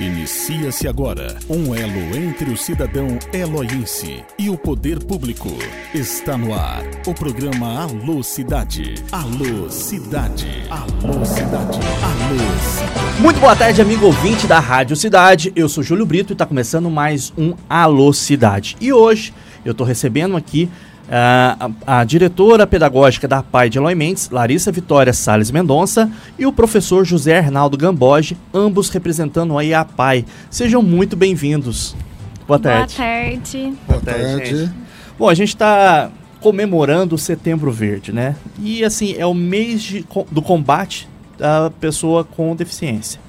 Inicia-se agora um elo entre o cidadão eloiense e o poder público. Está no ar o programa Alô Cidade. Alô Cidade. Alô Cidade. Alô Cidade. Muito boa tarde, amigo ouvinte da Rádio Cidade. Eu sou Júlio Brito e está começando mais um Alô Cidade. E hoje eu estou recebendo aqui a, a, diretora pedagógica da PAI de Eloy Mendes, Larissa Vitória Sales Mendonça, e o professor José Arnaldo Gamboge, ambos representando aí a PAI. Sejam muito bem-vindos. Boa tarde. Boa tarde. Boa tarde. Gente. Bom, a gente está comemorando o Setembro Verde, né? E assim, é o mês de, do combate da pessoa com deficiência.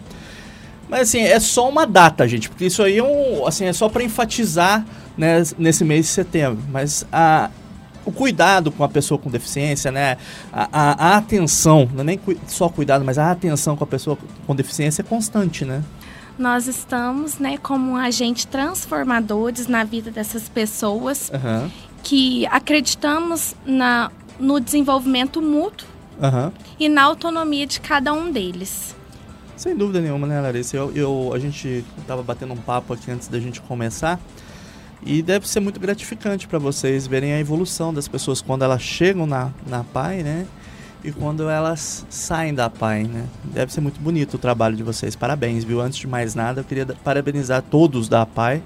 Mas assim, é só uma data, gente, porque isso aí é, um, assim, é só para enfatizar né, nesse mês de setembro. Mas a, o cuidado com a pessoa com deficiência, né? A, a, a atenção, não é nem cu só cuidado, mas a atenção com a pessoa com deficiência é constante, né? Nós estamos, né, como agentes transformadores na vida dessas pessoas uhum. que acreditamos na, no desenvolvimento mútuo uhum. e na autonomia de cada um deles. Sem dúvida nenhuma, né, Larissa? Eu, eu, a gente estava batendo um papo aqui antes da gente começar. E deve ser muito gratificante para vocês verem a evolução das pessoas quando elas chegam na, na PAI, né? E quando elas saem da PAI, né? Deve ser muito bonito o trabalho de vocês. Parabéns, viu? Antes de mais nada, eu queria parabenizar todos da PAI.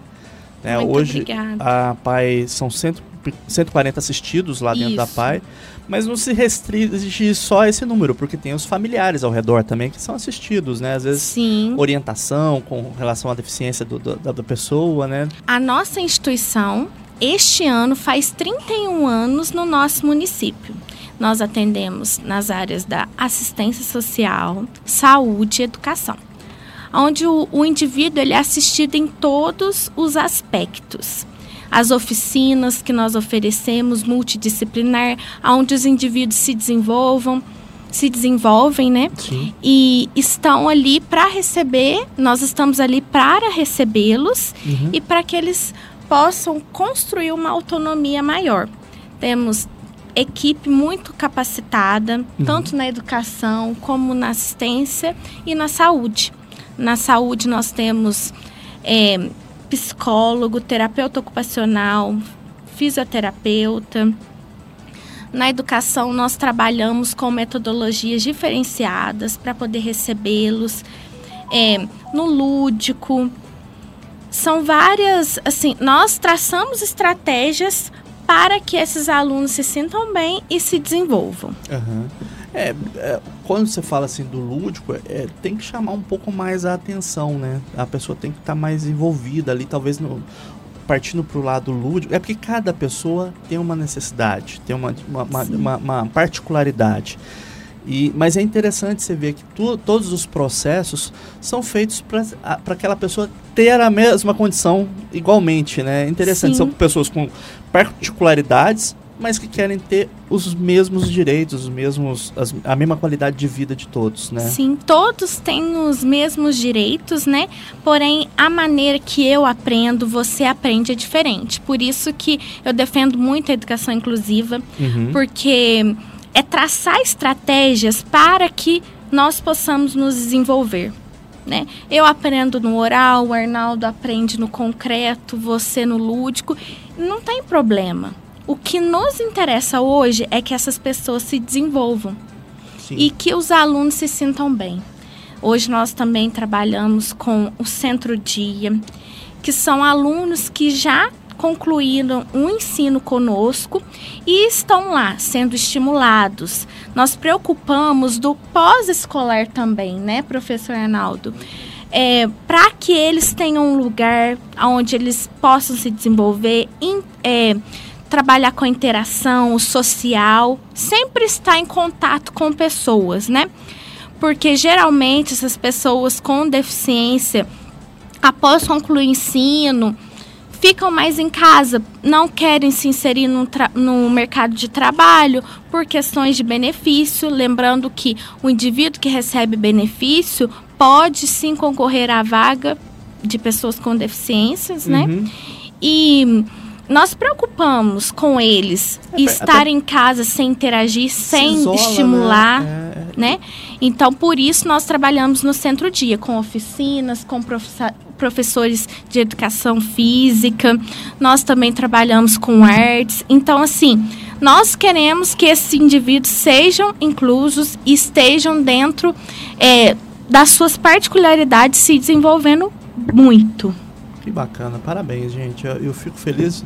Né? Hoje, obrigada. a PAI são 100, 140 assistidos lá dentro Isso. da PAI. Mas não se restringe só a esse número, porque tem os familiares ao redor também que são assistidos, né? Às vezes Sim. orientação com relação à deficiência do, do, da pessoa, né? A nossa instituição, este ano, faz 31 anos no nosso município. Nós atendemos nas áreas da assistência social, saúde e educação onde o, o indivíduo ele é assistido em todos os aspectos as oficinas que nós oferecemos multidisciplinar, onde os indivíduos se desenvolvam, se desenvolvem, né? Sim. E estão ali para receber, nós estamos ali para recebê-los uhum. e para que eles possam construir uma autonomia maior. Temos equipe muito capacitada, uhum. tanto na educação como na assistência e na saúde. Na saúde nós temos é, psicólogo, terapeuta ocupacional, fisioterapeuta. Na educação, nós trabalhamos com metodologias diferenciadas para poder recebê-los. É, no lúdico, são várias, assim, nós traçamos estratégias para que esses alunos se sintam bem e se desenvolvam. Uhum. É, é, quando você fala assim do lúdico, é, tem que chamar um pouco mais a atenção, né? A pessoa tem que estar tá mais envolvida ali, talvez no, partindo para o lado lúdico. É porque cada pessoa tem uma necessidade, tem uma, uma, uma, uma, uma particularidade. E, mas é interessante você ver que tu, todos os processos são feitos para aquela pessoa ter a mesma condição igualmente, né? É interessante, Sim. são pessoas com particularidades, mas que querem ter os mesmos direitos, os mesmos, as, a mesma qualidade de vida de todos, né? Sim, todos têm os mesmos direitos, né? Porém, a maneira que eu aprendo, você aprende é diferente. Por isso que eu defendo muito a educação inclusiva, uhum. porque é traçar estratégias para que nós possamos nos desenvolver. Né? Eu aprendo no oral, o Arnaldo aprende no concreto, você no lúdico, não tem problema. O que nos interessa hoje é que essas pessoas se desenvolvam Sim. e que os alunos se sintam bem. Hoje nós também trabalhamos com o Centro Dia, que são alunos que já concluíram o um ensino conosco e estão lá sendo estimulados. Nós preocupamos do pós-escolar também, né, professor Arnaldo? É, para que eles tenham um lugar onde eles possam se desenvolver, in, é, trabalhar com a interação, o social, sempre estar em contato com pessoas, né? Porque geralmente essas pessoas com deficiência, após concluir o ensino, ficam mais em casa, não querem se inserir no, no, mercado de trabalho por questões de benefício. Lembrando que o indivíduo que recebe benefício pode sim concorrer à vaga de pessoas com deficiências, né? uhum. né? E nós preocupamos com eles é, estar até... em casa sem interagir, sem isola, estimular, né? É... né? Então, por isso, nós trabalhamos no centro-dia, com oficinas, com professores de educação física, nós também trabalhamos com artes. Então, assim, nós queremos que esses indivíduos sejam inclusos e estejam dentro é, das suas particularidades se desenvolvendo muito. Que bacana, parabéns, gente. Eu, eu fico feliz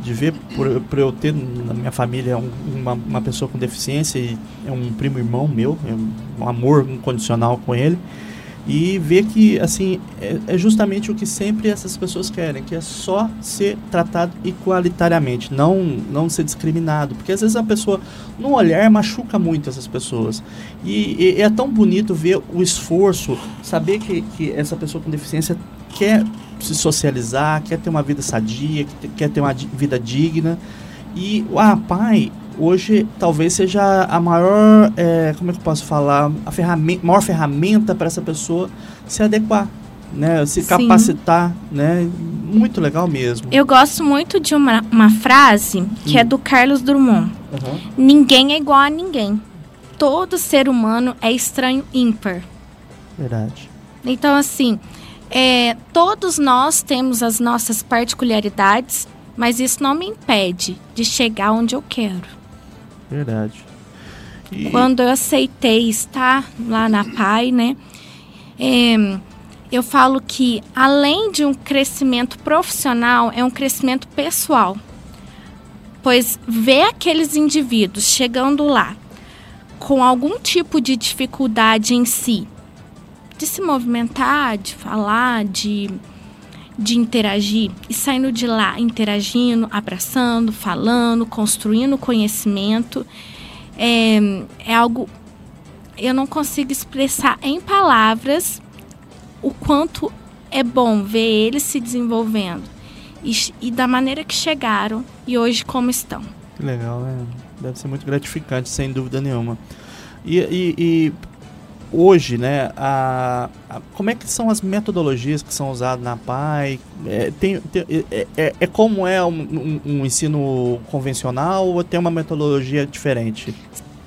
de ver por, por, eu ter na minha família um, uma, uma pessoa com deficiência e é um primo irmão meu, é um amor incondicional com ele. E ver que assim é, é, justamente o que sempre essas pessoas querem, que é só ser tratado igualitariamente, não não ser discriminado, porque às vezes a pessoa no olhar machuca muito essas pessoas. E, e é tão bonito ver o esforço, saber que, que essa pessoa com deficiência quer se socializar, quer ter uma vida sadia, quer ter uma vida digna e o pai hoje talvez seja a maior, é, como é que eu posso falar, a ferramenta, maior ferramenta para essa pessoa se adequar, né, se Sim. capacitar, né, muito legal mesmo. Eu gosto muito de uma, uma frase que é hum. é do Carlos Drummond. Uhum. Ninguém é igual a ninguém. Todo ser humano é estranho ímpar. Verdade. Então assim, é, todos nós temos as nossas particularidades, mas isso não me impede de chegar onde eu quero. Verdade. E... Quando eu aceitei estar lá na PAI, né? É, eu falo que além de um crescimento profissional, é um crescimento pessoal. Pois ver aqueles indivíduos chegando lá com algum tipo de dificuldade em si, de se movimentar, de falar, de de interagir e saindo de lá interagindo, abraçando, falando, construindo conhecimento, é, é algo eu não consigo expressar em palavras o quanto é bom ver eles se desenvolvendo e, e da maneira que chegaram e hoje como estão. Legal, né? Deve ser muito gratificante, sem dúvida nenhuma. E, e, e hoje, né, a, a, como é que são as metodologias que são usadas na PAI? É, tem, tem é, é, é, como é um, um, um, ensino convencional ou tem uma metodologia diferente?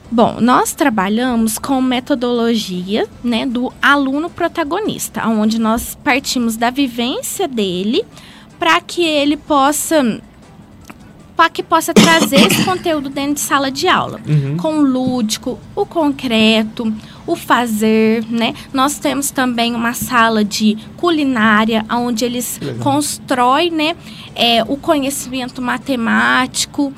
Bom, nós trabalhamos com metodologia né, do aluno protagonista, onde nós partimos da vivência dele para que ele possa para que possa trazer esse conteúdo dentro de sala de aula, uhum. com o lúdico, o concreto, o fazer, né? Nós temos também uma sala de culinária, onde eles constroem, né, é, o conhecimento matemático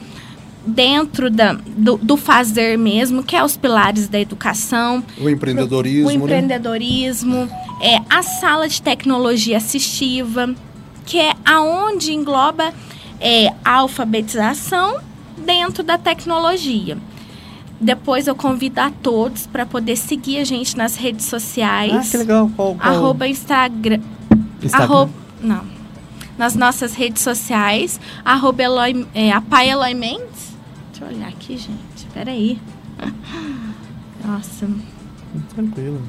dentro da, do, do, fazer mesmo, que é os pilares da educação. O empreendedorismo. O né? empreendedorismo, né? é, a sala de tecnologia assistiva, que é aonde engloba é, a alfabetização dentro da tecnologia. Depois eu convido a todos para poder seguir a gente nas redes sociais. Ah, que legal. Qual, qual? Arroba Instagram. Instagram? Arroba, não. Nas nossas redes sociais. Arroba Eloy, é, a Pai Eloy Mendes. Deixa eu olhar aqui, gente. Peraí. Nossa. Tranquilo.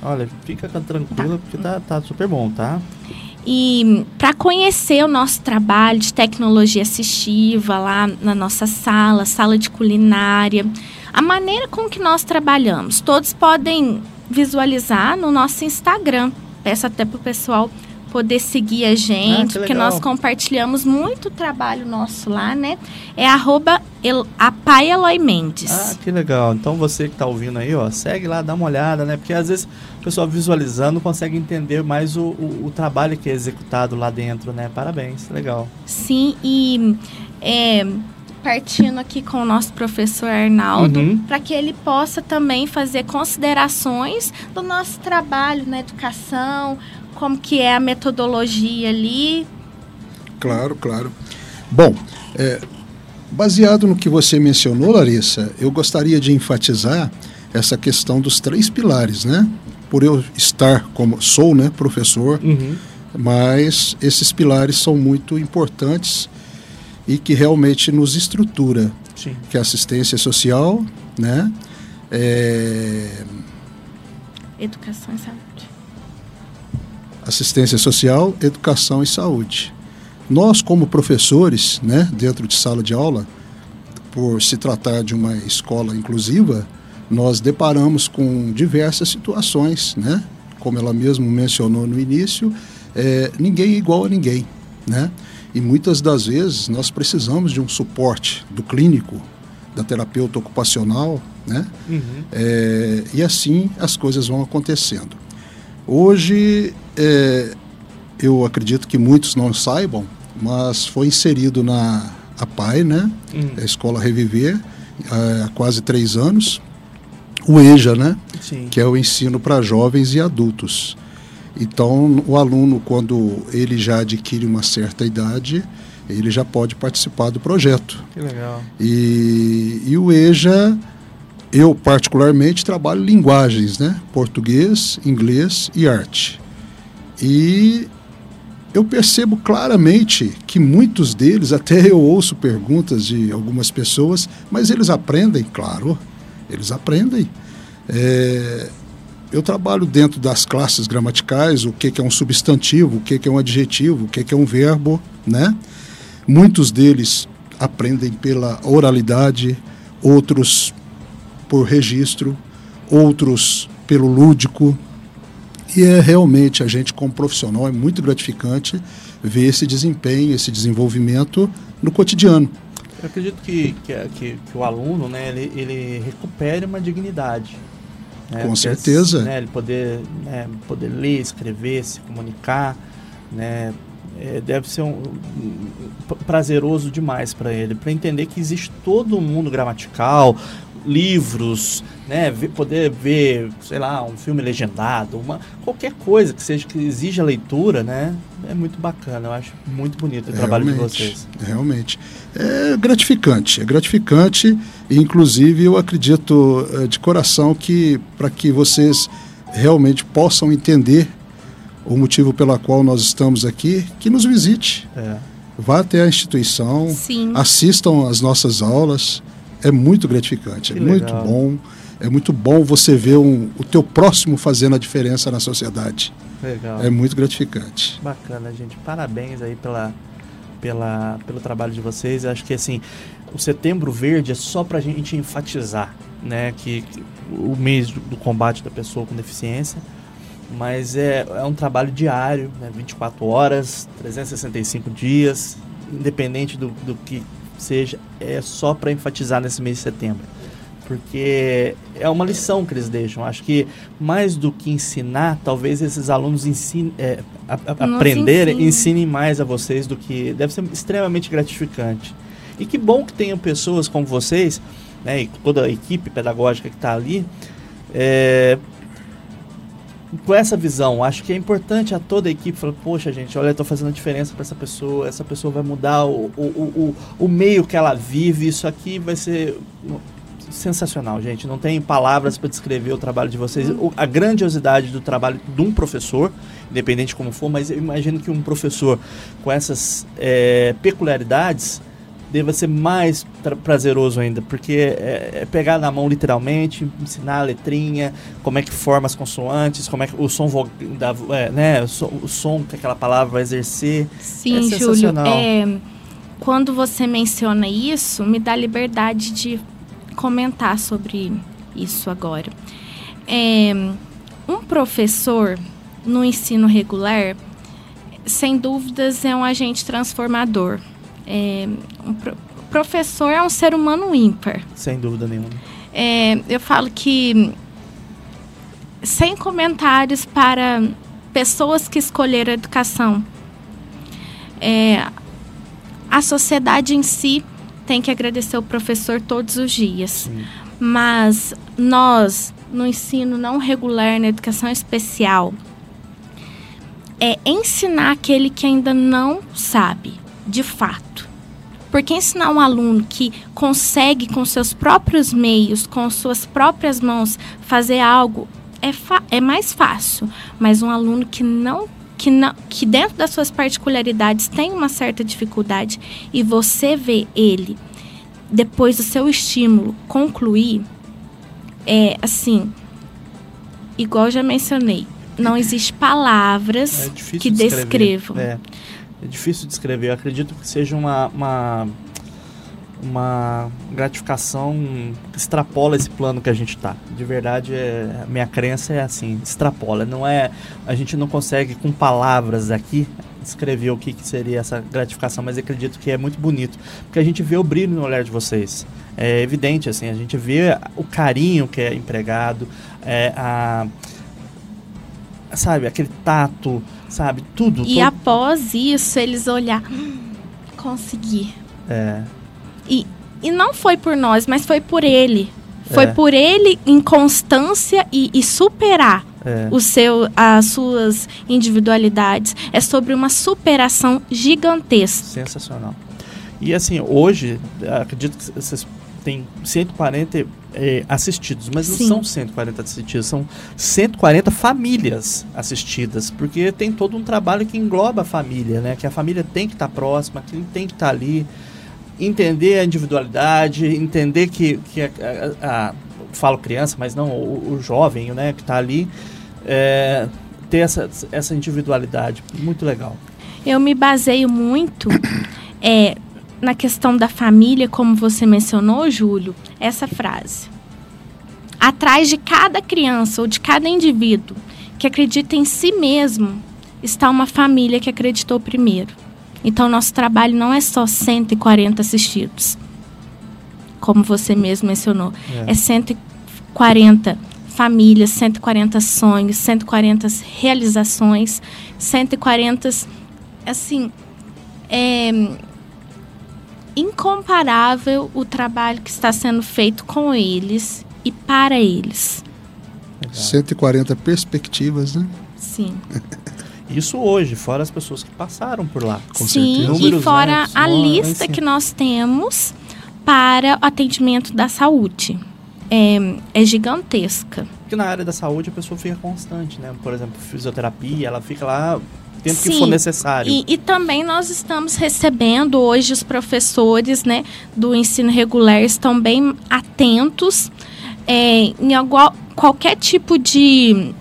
Olha, fica tranquilo tá. porque tá, tá super bom, tá? E para conhecer o nosso trabalho de tecnologia assistiva lá na nossa sala, sala de culinária, a maneira com que nós trabalhamos, todos podem visualizar no nosso Instagram. Peço até para o pessoal poder seguir a gente, ah, porque nós compartilhamos muito trabalho nosso lá, né? É arroba El, Eloy Mendes. Ah, que legal. Então você que está ouvindo aí, ó, segue lá, dá uma olhada, né? Porque às vezes o pessoal visualizando consegue entender mais o, o, o trabalho que é executado lá dentro, né? Parabéns, legal. Sim, e é, partindo aqui com o nosso professor Arnaldo, uhum. para que ele possa também fazer considerações do nosso trabalho na educação, como que é a metodologia ali. Claro, claro. Bom, é, baseado no que você mencionou, Larissa, eu gostaria de enfatizar essa questão dos três pilares, né? Por eu estar como sou, né, professor, uhum. mas esses pilares são muito importantes e que realmente nos estrutura, Sim. que é assistência social, né? É... Educação e saúde assistência social, educação e saúde. Nós, como professores, né, dentro de sala de aula, por se tratar de uma escola inclusiva, nós deparamos com diversas situações, né? Como ela mesmo mencionou no início, é, ninguém é igual a ninguém, né? E muitas das vezes nós precisamos de um suporte do clínico, da terapeuta ocupacional, né? Uhum. É, e assim as coisas vão acontecendo. Hoje, é, eu acredito que muitos não saibam, mas foi inserido na APAI, né? Uhum. A Escola Reviver, há quase três anos. O EJA, né? Sim. Que é o ensino para jovens e adultos. Então, o aluno, quando ele já adquire uma certa idade, ele já pode participar do projeto. Que legal. E, e o EJA, eu particularmente trabalho linguagens, né? Português, inglês e arte. E eu percebo claramente que muitos deles, até eu ouço perguntas de algumas pessoas, mas eles aprendem, claro, eles aprendem. É, eu trabalho dentro das classes gramaticais, o que, que é um substantivo, o que, que é um adjetivo, o que, que é um verbo, né? Muitos deles aprendem pela oralidade, outros por registro, outros pelo lúdico. E é realmente a gente, como profissional, é muito gratificante ver esse desempenho, esse desenvolvimento no cotidiano. Eu acredito que, que, que, que o aluno né, ele, ele recupere uma dignidade né? Com certeza. Né, ele poder, né, poder ler, escrever, se comunicar, né, é, deve ser um, um, prazeroso demais para ele, para entender que existe todo um mundo gramatical, livros, né, ver, poder ver, sei lá, um filme legendado, uma, qualquer coisa que seja que exija leitura, né, é muito bacana. Eu acho muito bonito o trabalho de vocês. Realmente, é gratificante, é gratificante. E, inclusive, eu acredito é, de coração que para que vocês realmente possam entender o motivo pela qual nós estamos aqui, que nos visite. É. Vá até a instituição, Sim. assistam às nossas aulas é muito gratificante, que é legal. muito bom. É muito bom você ver um, o teu próximo fazendo a diferença na sociedade. Legal. É muito gratificante. Bacana, gente. Parabéns aí pela, pela, pelo trabalho de vocês. Acho que assim, o Setembro Verde é só para a gente enfatizar, né, que, que o mês do, do, combate da pessoa com deficiência, mas é, é um trabalho diário, né, 24 horas, 365 dias, independente do, do que seja, é só para enfatizar nesse mês de setembro. Porque é uma lição que eles deixam. Acho que mais do que ensinar, talvez esses alunos ensine, é, a, a, aprenderem, ensine. ensinem mais a vocês do que. Deve ser extremamente gratificante. E que bom que tenham pessoas como vocês, né, e toda a equipe pedagógica que está ali, é, com essa visão, acho que é importante a toda a equipe falar, poxa gente, olha, eu estou fazendo diferença para essa pessoa, essa pessoa vai mudar o, o, o, o meio que ela vive, isso aqui vai ser sensacional, gente. Não tem palavras para descrever o trabalho de vocês, a grandiosidade do trabalho de um professor, independente como for, mas eu imagino que um professor com essas é, peculiaridades deva ser mais prazeroso ainda, porque é, é, pegar na mão literalmente, ensinar a letrinha, como é que forma as consoantes, como é que o som da, é, né, o som, o som, que aquela palavra vai exercer. Sim, é Júlio. É, quando você menciona isso, me dá liberdade de comentar sobre isso agora. É, um professor no ensino regular, sem dúvidas, é um agente transformador é, um pro, professor é um ser humano ímpar. Sem dúvida nenhuma. É, eu falo que sem comentários para pessoas que escolheram a educação. É, a sociedade em si tem que agradecer o professor todos os dias. Sim. Mas nós, no ensino não regular, na educação especial, é ensinar aquele que ainda não sabe de fato. Porque ensinar um aluno que consegue com seus próprios meios, com suas próprias mãos, fazer algo é, é mais fácil. Mas um aluno que não que, não, que dentro das suas particularidades tem uma certa dificuldade e você vê ele, depois do seu estímulo, concluir, é assim, igual já mencionei, não existe palavras é que descrevam. É é difícil de descrever. Eu acredito que seja uma, uma uma gratificação que extrapola esse plano que a gente está. De verdade, é, minha crença é assim, extrapola. Não é, a gente não consegue com palavras aqui descrever o que, que seria essa gratificação, mas acredito que é muito bonito, porque a gente vê o brilho no olhar de vocês. É evidente assim, a gente vê o carinho que é empregado, é, a sabe, aquele tato, sabe, tudo. E todo... após isso, eles olhar, hum, consegui. É. E, e não foi por nós, mas foi por ele. Foi é. por ele em constância e, e superar é. o seu, as suas individualidades. É sobre uma superação gigantesca. Sensacional. E assim, hoje, acredito que vocês têm 140 é, assistidos, mas Sim. não são 140 assistidos, são 140 famílias assistidas, porque tem todo um trabalho que engloba a família, né? Que a família tem que estar próxima, que tem que estar ali entender a individualidade, entender que, que a, a, a falo criança, mas não o, o jovem, né, que está ali, é, ter essa, essa individualidade. Muito legal. Eu me baseio muito é, na questão da família, como você mencionou, Júlio, essa frase. Atrás de cada criança ou de cada indivíduo que acredita em si mesmo está uma família que acreditou primeiro. Então, nosso trabalho não é só 140 assistidos, como você mesmo mencionou. É, é 140 famílias, 140 sonhos, 140 realizações, 140, assim, é incomparável o trabalho que está sendo feito com eles e para eles. 140 perspectivas, né? Sim. Isso hoje, fora as pessoas que passaram por lá. Com Sim, certeza. Números, e fora né, a lista que nós temos para o atendimento da saúde. É, é, gigantesca. Porque na área da saúde a pessoa fica constante, né? Por exemplo, fisioterapia, ela fica lá tempo Sim, que for necessário. E, e, também nós estamos recebendo hoje os professores né, do ensino regular estão bem atentos é, em igual, qualquer tipo de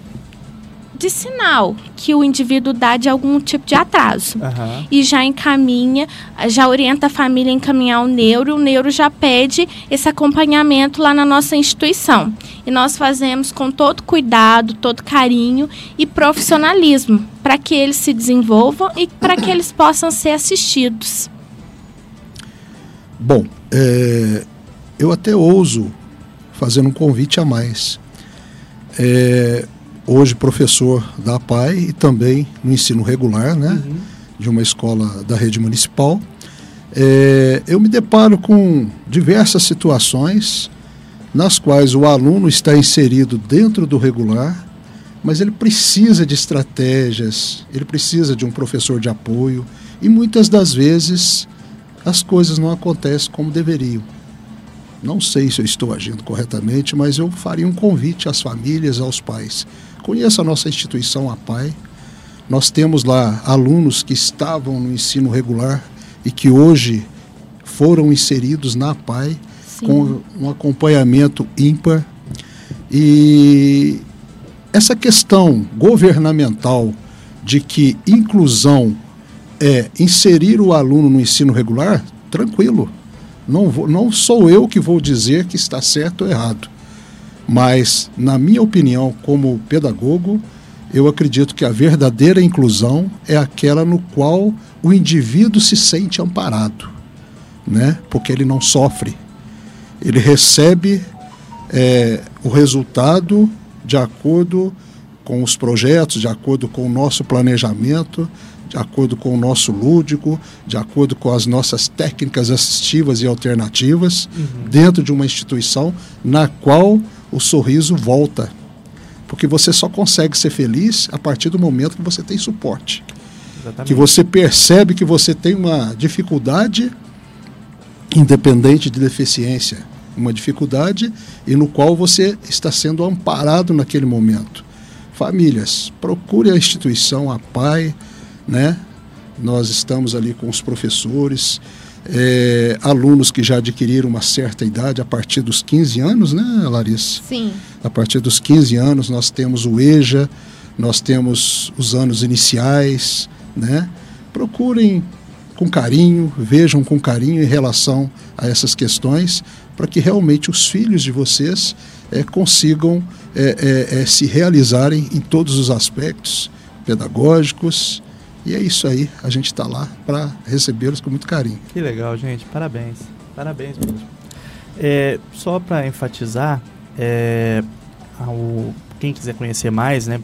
de sinal que o indivíduo dá de algum tipo de atraso. Uhum. E já encaminha, já orienta a família a encaminhar o neuro, o neuro já pede esse acompanhamento lá na nossa instituição. E nós fazemos com todo cuidado, todo carinho e profissionalismo, para que eles se desenvolvam e para que eles possam ser assistidos. Bom, é, eu até ouso fazer um convite a mais. É, hoje professor da PAI e também no ensino regular, né, uhum. de uma escola da rede municipal. É, eu me deparo com diversas situações nas quais o aluno está inserido dentro do regular, mas ele precisa de estratégias, ele precisa de um professor de apoio e muitas das vezes as coisas não acontecem como deveriam. Não sei se eu estou agindo corretamente, mas eu faria um convite às famílias, aos pais Conheça a nossa instituição, a PAI. Nós temos lá alunos que estavam no ensino regular e que hoje foram inseridos na PAI Sim. com um acompanhamento ímpar. E essa questão governamental de que inclusão é inserir o aluno no ensino regular, tranquilo. Não, vou, não sou eu que vou dizer que está certo ou errado. Mas, na minha opinião, como pedagogo, eu acredito que a verdadeira inclusão é aquela no qual o indivíduo se sente amparado, né? porque ele não sofre. Ele recebe é, o resultado de acordo com os projetos, de acordo com o nosso planejamento, de acordo com o nosso lúdico, de acordo com as nossas técnicas assistivas e alternativas, uhum. dentro de uma instituição na qual o sorriso volta. Porque você só consegue ser feliz a partir do momento que você tem suporte. Exatamente. Que você percebe que você tem uma dificuldade independente de deficiência, uma dificuldade e no qual você está sendo amparado naquele momento. Famílias, procure a instituição, a PAI, né? Nós estamos ali com os professores, é, alunos que já adquiriram uma certa idade a partir dos 15 anos, né, Larissa? Sim. A partir dos 15 anos nós temos o EJA, nós temos os anos iniciais, né? Procurem com carinho, vejam com carinho em relação a essas questões, para que realmente os filhos de vocês é, consigam é, é, se realizarem em todos os aspectos pedagógicos. E é isso aí, a gente está lá para recebê-los com muito carinho. Que legal, gente, parabéns, parabéns mesmo. É, só para enfatizar, é, ao, quem quiser conhecer mais, né,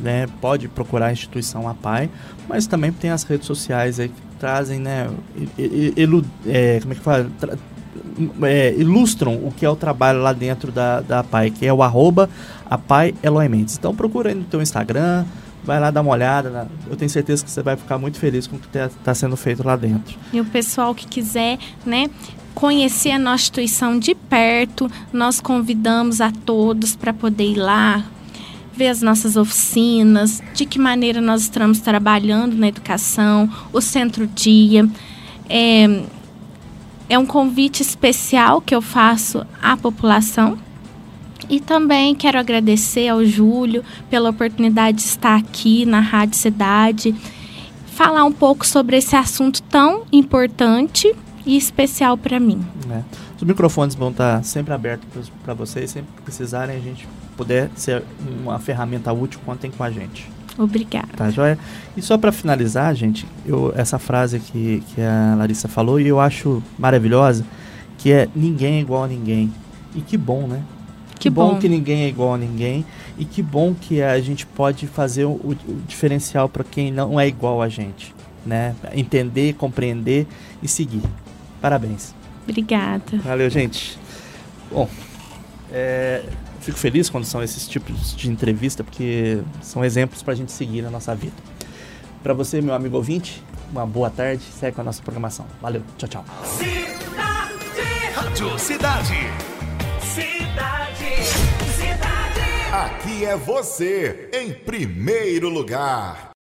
né, pode procurar a instituição APAI, mas também tem as redes sociais aí que trazem, né, ilu, é, como é que fala? Tra, é, ilustram o que é o trabalho lá dentro da, da APAI, que é o arroba APAI Eloy Mendes. Então procura aí no teu Instagram, vai lá dar uma olhada. Né? Eu tenho certeza que você vai ficar muito feliz com o que está tá sendo feito lá dentro. E o pessoal que quiser, né, conhecer a nossa instituição de perto, nós convidamos a todos para poder ir lá, ver as nossas oficinas, de que maneira nós estamos trabalhando na educação, o centro-dia. É, é um convite especial que eu faço à população. E também quero agradecer ao Júlio pela oportunidade de estar aqui na Rádio Cidade, falar um pouco sobre esse assunto tão importante e especial para mim. É. Os microfones vão estar sempre abertos para vocês, sempre que precisarem a gente puder ser uma ferramenta útil, contem com a gente. Obrigada. Tá, joia? E só para finalizar, gente, eu, essa frase que, que a Larissa falou e eu acho maravilhosa, que é ninguém é igual a ninguém. E que bom, né? Que, bom. bom. que ninguém é igual a ninguém e que bom que a gente pode fazer o, o diferencial para quem não é igual a gente, né? Entender, compreender e seguir. Parabéns. Obrigada. Valeu, gente. Bom, é, fico feliz quando são esses tipos de entrevista, porque são exemplos para a gente seguir na nossa vida. Para você, meu amigo ouvinte, uma boa tarde. Segue com a nossa programação. Valeu, tchau, tchau. Cidade. Rádio Cidade. Cidade. Cidade. Aqui é você, em primeiro lugar.